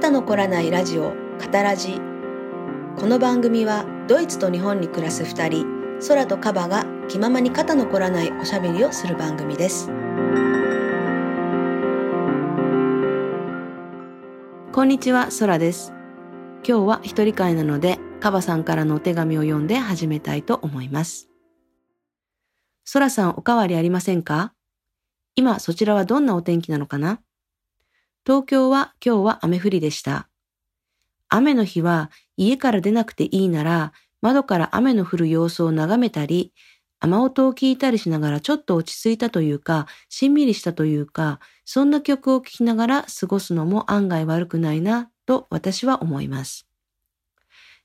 肩の凝らないラジオ「カタラジ」この番組はドイツと日本に暮らす2人空とカバが気ままに肩の凝らないおしゃべりをする番組です。こんにちは空です。今日は一人会なのでカバさんからのお手紙を読んで始めたいと思います。空さんおかわりありませんか？今そちらはどんなお天気なのかな？東京は今日は雨降りでした。雨の日は家から出なくていいなら窓から雨の降る様子を眺めたり、雨音を聞いたりしながらちょっと落ち着いたというか、しんみりしたというか、そんな曲を聴きながら過ごすのも案外悪くないなと私は思います。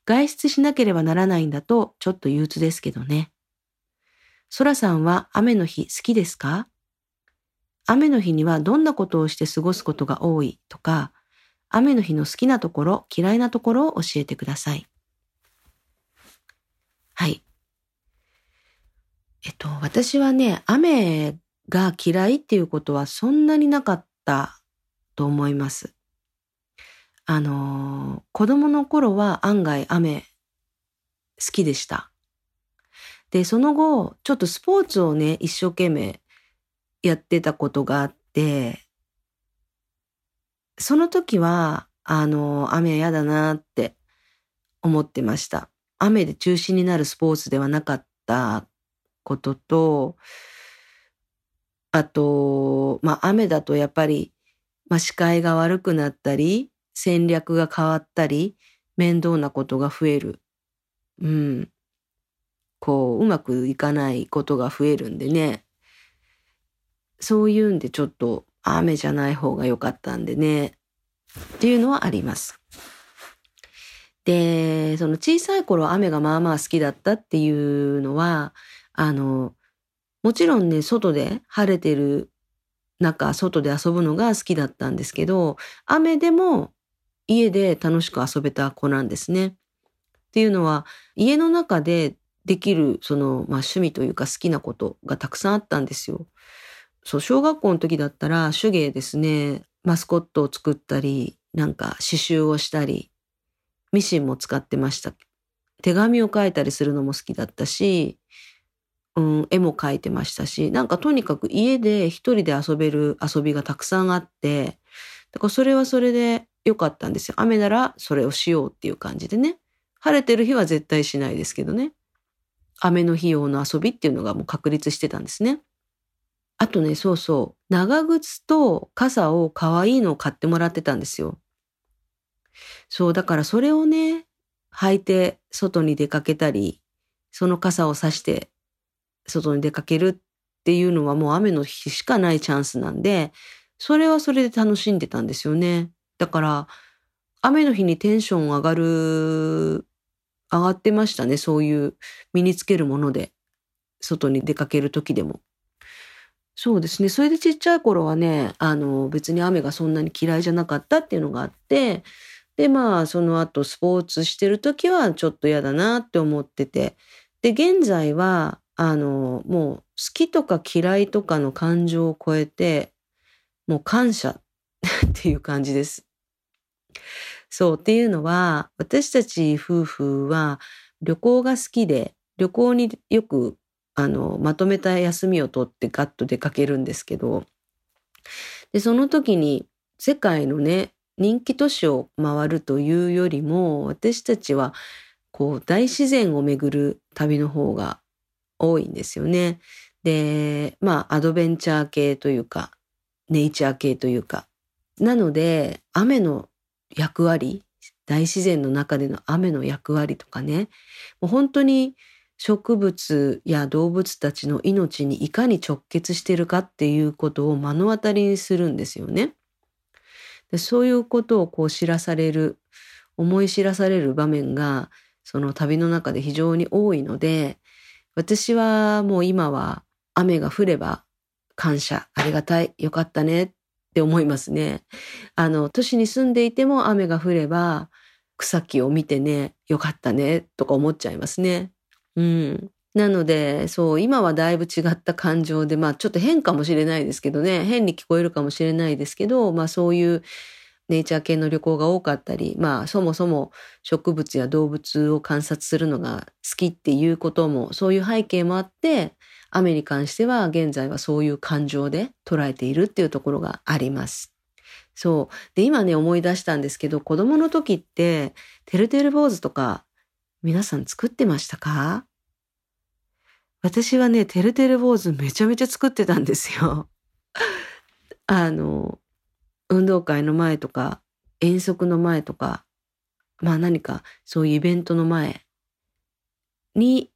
外出しなければならないんだとちょっと憂鬱ですけどね。ソラさんは雨の日好きですか？雨の日にはどんなことをして過ごすことが多いとか、雨の日の好きなところ、嫌いなところを教えてください。はい。えっと、私はね、雨が嫌いっていうことはそんなになかったと思います。あの、子供の頃は案外雨好きでした。で、その後、ちょっとスポーツをね、一生懸命やってたことがあって、その時は、あの、雨嫌だなって思ってました。雨で中止になるスポーツではなかったことと、あと、まあ雨だとやっぱり、まあ視界が悪くなったり、戦略が変わったり、面倒なことが増える。うん。こう、うまくいかないことが増えるんでね。そういうんでちょっと雨じゃない方が良かったんでね、っていうのはあります。で、その小さい頃雨がまあまあ好きだったっていうのは、あの、もちろんね、外で晴れてる中、外で遊ぶのが好きだったんですけど、雨でも家で楽しく遊べた子なんですね。っていうのは、家の中でできる、その、まあ趣味というか好きなことがたくさんあったんですよ。そう、小学校の時だったら手芸ですね、マスコットを作ったり、なんか刺繍をしたり、ミシンも使ってました。手紙を書いたりするのも好きだったし、うん、絵も描いてましたし、なんかとにかく家で一人で遊べる遊びがたくさんあって、だからそれはそれで良かったんですよ。雨ならそれをしようっていう感じでね。晴れてる日は絶対しないですけどね。雨の日用の遊びっていうのがもう確立してたんですね。あとね、そうそう、長靴と傘を可愛いのを買ってもらってたんですよ。そう、だからそれをね、履いて外に出かけたり、その傘を差して外に出かけるっていうのはもう雨の日しかないチャンスなんで、それはそれで楽しんでたんですよね。だから、雨の日にテンション上がる、上がってましたね。そういう身につけるもので、外に出かける時でも。そうですね。それでちっちゃい頃はね、あの、別に雨がそんなに嫌いじゃなかったっていうのがあって、で、まあ、その後スポーツしてる時はちょっと嫌だなって思ってて、で、現在は、あの、もう好きとか嫌いとかの感情を超えて、もう感謝 っていう感じです。そうっていうのは、私たち夫婦は旅行が好きで、旅行によくあの、まとめた休みを取ってガッと出かけるんですけど、で、その時に世界のね、人気都市を回るというよりも、私たちはこう大自然を巡る旅の方が多いんですよね。で、まあアドベンチャー系というか、ネイチャー系というか。なので、雨の役割、大自然の中での雨の役割とかね、もう本当に植物や動物たちの命にいかに直結しているかっていうことを目の当たりにするんですよね。でそういうことをこう知らされる、思い知らされる場面がその旅の中で非常に多いので、私はもう今は雨が降れば感謝、ありがたい、よかったねって思いますね。あの、都市に住んでいても雨が降れば草木を見てね、よかったねとか思っちゃいますね。うん。なので、そう、今はだいぶ違った感情で、まあちょっと変かもしれないですけどね、変に聞こえるかもしれないですけど、まあそういうネイチャー系の旅行が多かったり、まあそもそも植物や動物を観察するのが好きっていうことも、そういう背景もあって、雨に関しては現在はそういう感情で捉えているっていうところがあります。そう。で、今ね、思い出したんですけど、子供の時って、てるてる坊主とか、皆さん作ってましたか？私はね、てるてる坊主めちゃめちゃ作ってたんですよ。あの、運動会の前とか、遠足の前とか、まあ何かそういうイベントの前に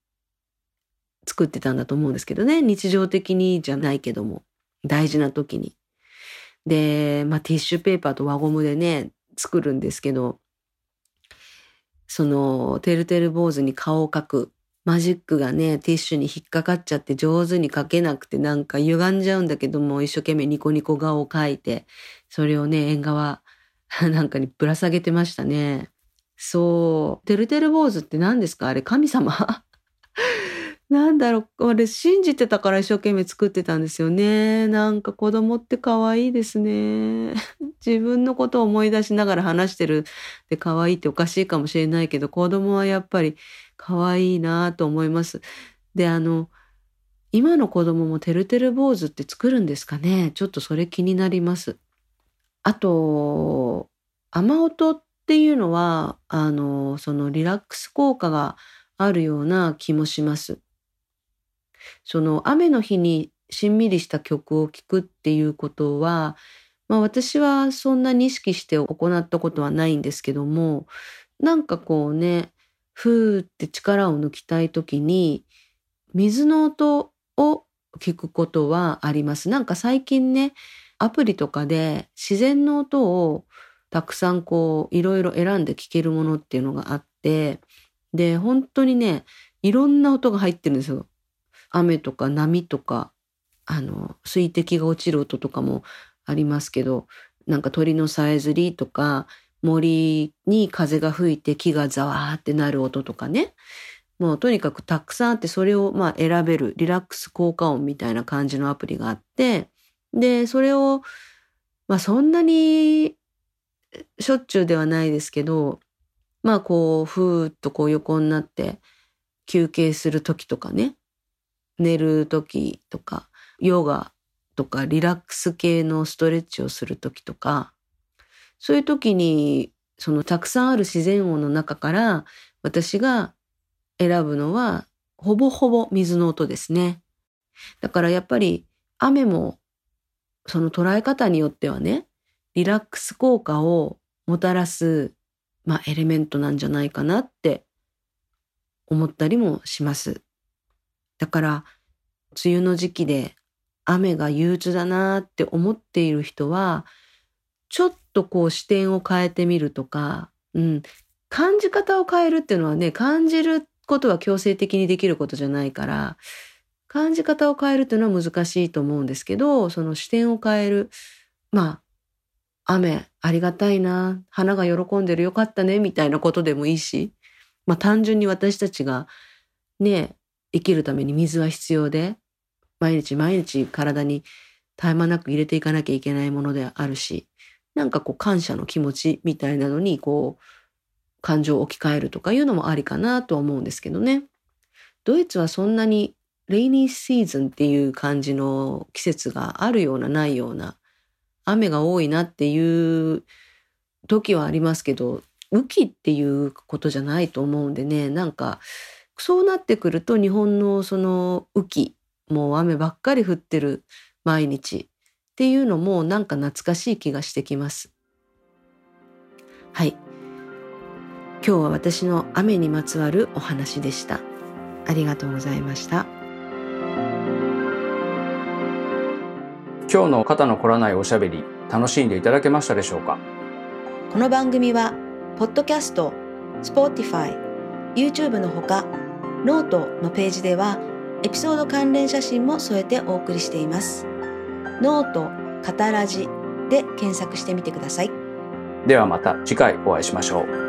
作ってたんだと思うんですけどね。日常的にじゃないけども、大事な時に。で、まあティッシュペーパーと輪ゴムでね、作るんですけど、その、てるてる坊主に顔を描くマジックがね、ティッシュに引っかかっちゃって上手に描けなくてなんか歪んじゃうんだけども、一生懸命ニコニコ顔を描いて、それをね、縁側 なんかにぶら下げてましたね。そう。てるてる坊主って何ですか？あれ神様？なんだろう、あれ信じてたから一生懸命作ってたんですよね。なんか子供って可愛いですね。自分のことを思い出しながら話してるで可愛いっておかしいかもしれないけど、子供はやっぱり可愛いなと思います。で、あの、今の子供もてるてる坊主って作るんですかね？ちょっとそれ気になります。あと、雨音っていうのは、あの、そのリラックス効果があるような気もします。その雨の日にしんみりした曲を聴くっていうことは、まあ私はそんなに意識して行ったことはないんですけども、なんかこうね、ふーって力を抜きたい時に、水の音を聞くことはあります。なんか最近ね、アプリとかで自然の音をたくさんこういろいろ選んで聞けるものっていうのがあって、で、本当にね、いろんな音が入ってるんですよ。雨とか波とか、あの、水滴が落ちる音とかもありますけど、なんか鳥のさえずりとか、森に風が吹いて木がざわーってなる音とかね。もうとにかくたくさんあって、それをまあ選べるリラックス効果音みたいな感じのアプリがあって、で、それを、まあそんなにしょっちゅうではないですけど、まあこう、ふーっとこう横になって休憩する時とかね、寝る時とか、ヨガとかリラックス系のストレッチをする時とか、そういう時に、そのたくさんある自然音の中から私が選ぶのは、ほぼほぼ水の音ですね。だからやっぱり雨もその捉え方によってはね、リラックス効果をもたらす、まあ、エレメントなんじゃないかなって思ったりもします。だから、梅雨の時期で雨が憂鬱だなって思っている人は、ちょっとこう視点を変えてみるとか、うん、感じ方を変えるっていうのはね、感じることは強制的にできることじゃないから、感じ方を変えるっていうのは難しいと思うんですけど、その視点を変える。まあ、雨ありがたいな、花が喜んでるよかったね、みたいなことでもいいし、まあ単純に私たちがね、生きるために水は必要で、毎日毎日体に絶え間なく入れていかなきゃいけないものであるし、なんかこう感謝の気持ちみたいなのにこう感情を置き換えるとかいうのもありかなと思うんですけどね。ドイツはそんなにレイニーシーズンっていう感じの季節があるようなないような雨が多いなっていう時はありますけど雨季っていうことじゃないと思うんでねなんかそうなってくると日本のその雨季、もう雨ばっかり降ってる毎日っていうのもなんか懐かしい気がしてきます。はい。今日は私の雨にまつわるお話でした。ありがとうございました。今日の肩の凝らないおしゃべり楽しんでいただけましたでしょうか？この番組はポッドキャスト、Spotify、YouTube のほかノートのページではエピソード関連写真も添えてお送りしています。ノート、肩ラジで検索してみてください。ではまた次回お会いしましょう。